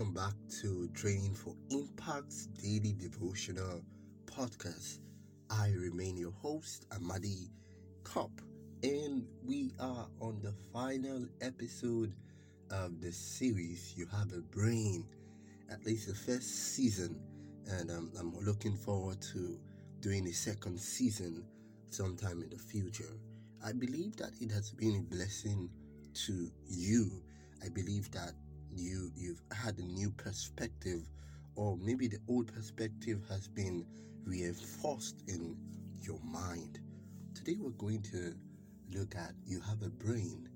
Welcome back to Training for Impact's daily devotional podcast. I remain your host, Amadi Kopp, and we are on the final episode of the series. You have a brain, at least the first season, and um, I'm looking forward to doing a second season sometime in the future. I believe that it has been a blessing to you. I believe that you you've had a new perspective or maybe the old perspective has been reinforced in your mind. Today we're going to look at you have a brain,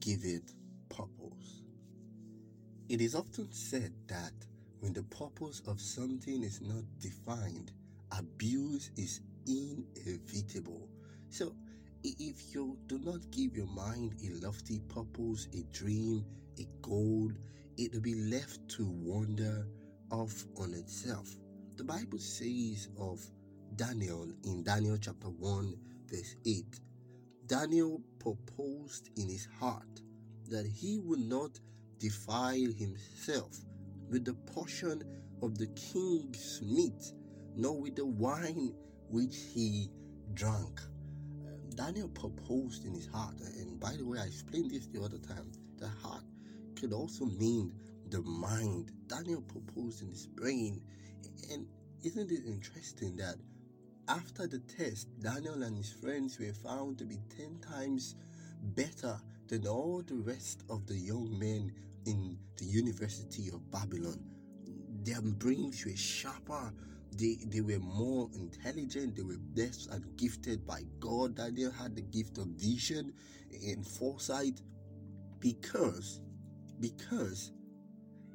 give it purpose. It is often said that when the purpose of something is not defined, abuse is inevitable. So if you do not give your mind a lofty purpose, a dream, a goal, it will be left to wander off on itself. The Bible says of Daniel in Daniel chapter 1, verse 8 Daniel proposed in his heart that he would not defile himself with the portion of the king's meat, nor with the wine which he drank. Um, Daniel proposed in his heart, and by the way, I explained this the other time. The heart could also mean the mind. Daniel proposed in his brain, and isn't it interesting that after the test, Daniel and his friends were found to be 10 times better than all the rest of the young men in the University of Babylon. Their brains were sharper they, they were more intelligent, they were blessed and gifted by God. Daniel had the gift of vision and foresight because because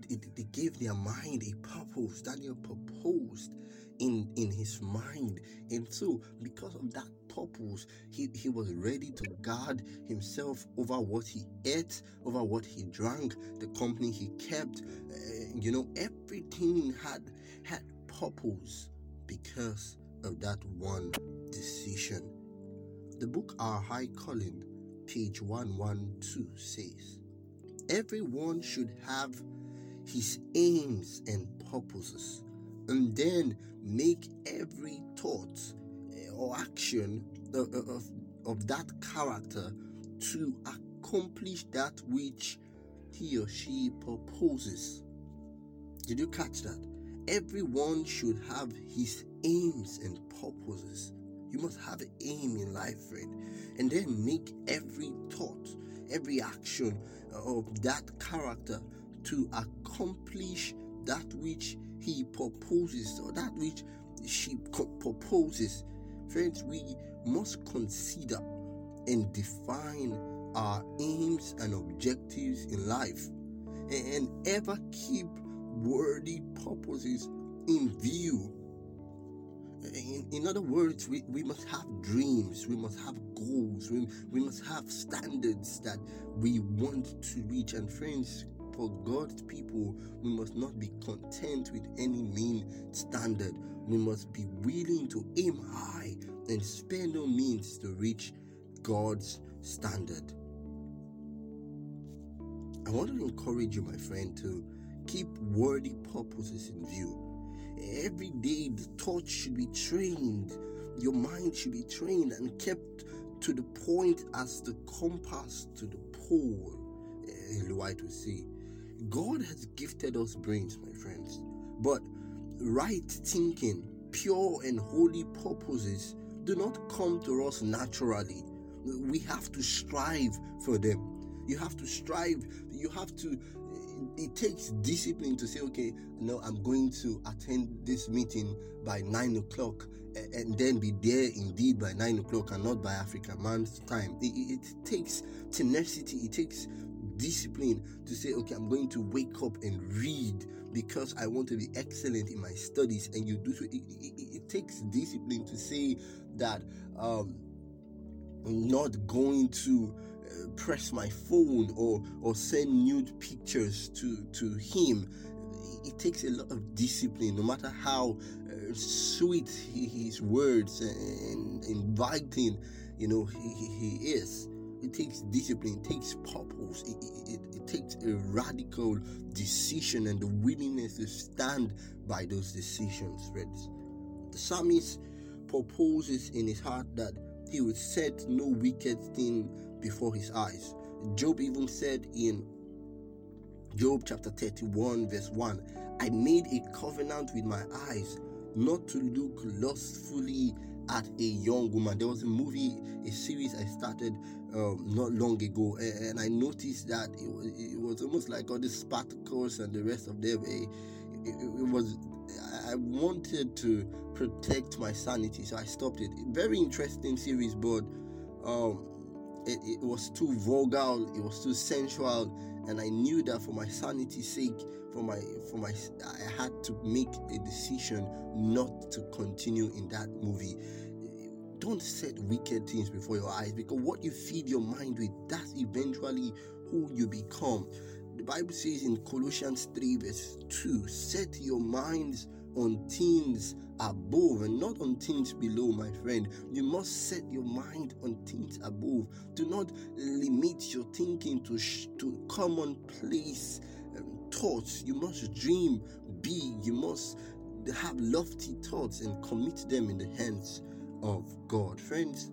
they gave their mind a purpose. Daniel proposed in in his mind, and so because of that purpose, he, he was ready to guard himself over what he ate, over what he drank, the company he kept. Uh, you know, everything had had purpose because of that one decision. The book Our High Calling, page 112, says, Everyone should have his aims and purposes, and then make every thought eh, or action of, of, of that character to accomplish that which he or she proposes. Did you catch that? Everyone should have his aims and purposes. You must have an aim in life, friend, and then make every thought, every action of that character to accomplish that which he proposes or that which she proposes. Friends, we must consider and define our aims and objectives in life and ever keep worthy purposes in view. In, in other words, we, we must have dreams, we must have goals, we, we must have standards that we want to reach. And friends, for God's people, we must not be content with any mean standard. We must be willing to aim high and spare no means to reach God's standard. I want to encourage you, my friend, to keep worthy purposes in view. Every day, the thought should be trained, your mind should be trained and kept to the point as the compass to the pole. Eh, White will say, God has gifted us brains, my friends, but right thinking, pure and holy purposes do not come to us naturally. We have to strive for them. You have to strive. You have to it takes discipline to say, okay, no, I'm going to attend this meeting by nine o'clock and then be there indeed by nine o'clock and not by African man's time. It, it takes tenacity, it takes discipline to say, okay, I'm going to wake up and read because I want to be excellent in my studies. And you do so, it, it, it takes discipline to say that um, I'm not going to press my phone or or send nude pictures to to him it takes a lot of discipline no matter how uh, sweet his words and inviting you know he, he, is it takes discipline it takes purpose it, it, it takes a radical decision and the willingness to stand by those decisions, friends. The psalmist proposes in his heart that he would set no wicked thing before his eyes. Job even said in Job chapter 31, verse 1 I made a covenant with my eyes not to look lustfully at a young woman. There was a movie, a series I started um, not long ago, and, I noticed that it was, it was almost like all the Spartacus and the rest of them. Eh, it, it, it was I wanted to protect my sanity, so I stopped it. Very interesting series, but um, it, it was too vulgar, it was too sensual, and I knew that for my sanity's sake, for my for my I had to make a decision not to continue in that movie. Don't set wicked things before your eyes because what you feed your mind with, that's eventually who you become. The Bible says in Colossians 3, verse 2, set your minds on things above and not on things below, my friend. You must set your mind on things above. Do not limit your thinking to, sh- to commonplace um, thoughts. You must dream big. You must have lofty thoughts and commit them in the hands of God. Friends,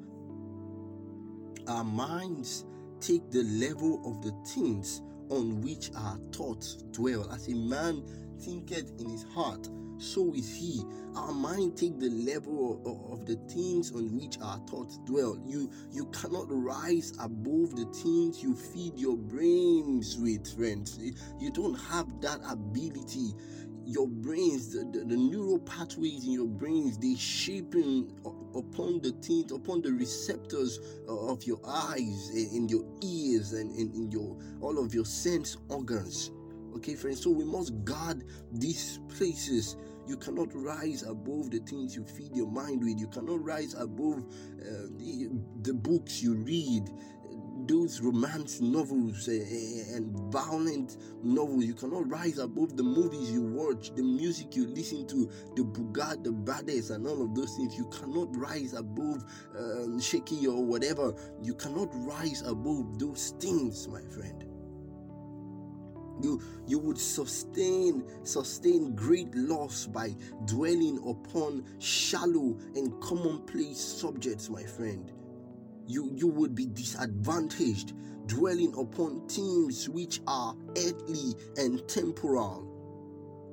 our minds take the level of the things on which our thoughts dwell. As a man thinketh in his heart, so is he. Our mind take the level of, of, the things on which our thoughts dwell. You you cannot rise above the things you feed your brains with, friends. You don't have that ability. Your brains, the, the, the neural pathways in your brains, they shaping upon the things, upon the receptors uh, of your eyes, eh, in your ears, and in your all of your sense organs. Okay, friends. So we must guard these places you cannot rise above the things you feed your mind with. You cannot rise above uh, the, the books you read those romance novels uh, and violent novels. You cannot rise above the movies you watch, the music you listen to, the Bugatti, the Bades, and all of those things. You cannot rise above um, shaky or whatever. You cannot rise above those things, my friend you you would sustain sustain great loss by dwelling upon shallow and commonplace subjects my friend you you would be disadvantaged dwelling upon themes which are earthly and temporal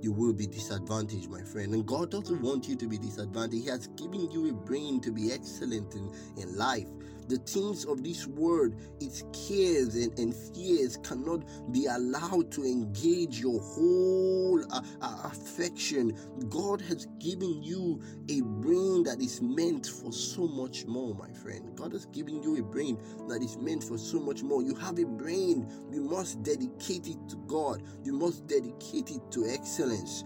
you will be disadvantaged, my friend. And God doesn't want you to be disadvantaged. He has given you a brain to be excellent in, in life the things of this world, its cares and, and fears cannot be allowed to engage your whole uh, uh, affection. God has given you a brain that is meant for so much more, my friend. God has given you a brain that is meant for so much more. You have a brain, you must dedicate it to God, you must dedicate it to excellence.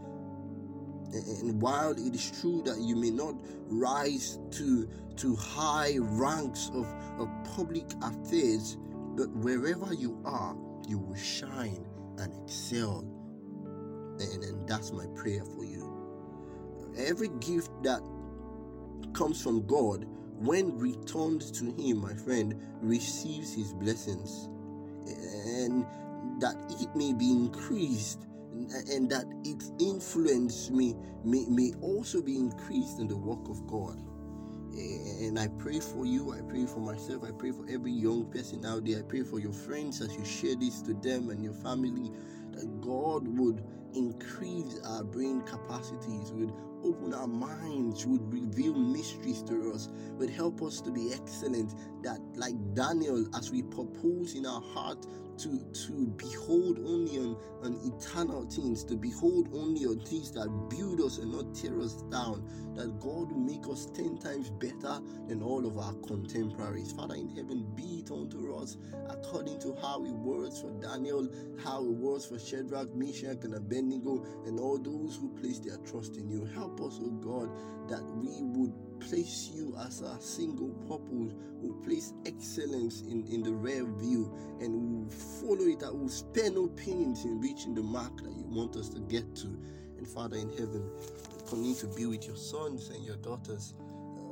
And while it is true that you may not rise to, to high ranks of, of public affairs, but wherever you are, you will shine and excel. And, and that's my prayer for you. Every gift that comes from God, when returned to Him, my friend, receives His blessings. And that it may be increased and that its influence may, may, may also be increased in the work of God. And I pray for you, I pray for myself, I pray for every young person out there. I pray for your friends as you share this to them and your family that God would increase our brain capacities, would open our minds, would reveal mysteries to us, would help us to be excellent. That, like Daniel, as we propose in our heart to to behold only on, on eternal things, to behold only on things that build us and not tear us down, that God will make us ten times better than all of our contemporaries. Father in heaven, be it unto us according to how it works for Daniel, how it works for Shadrach, Meshach, and Abednego, and all those who place their trust in you. Help us, O God, that we would place you as a single purpose, will place excellence in, in the rear view, and will follow it. I will spare no pains in reaching the mark that you want us to get to. And Father in heaven, continue to be with your sons and your daughters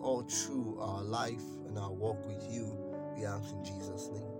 all through our life and our walk with you. We ask in Jesus' name.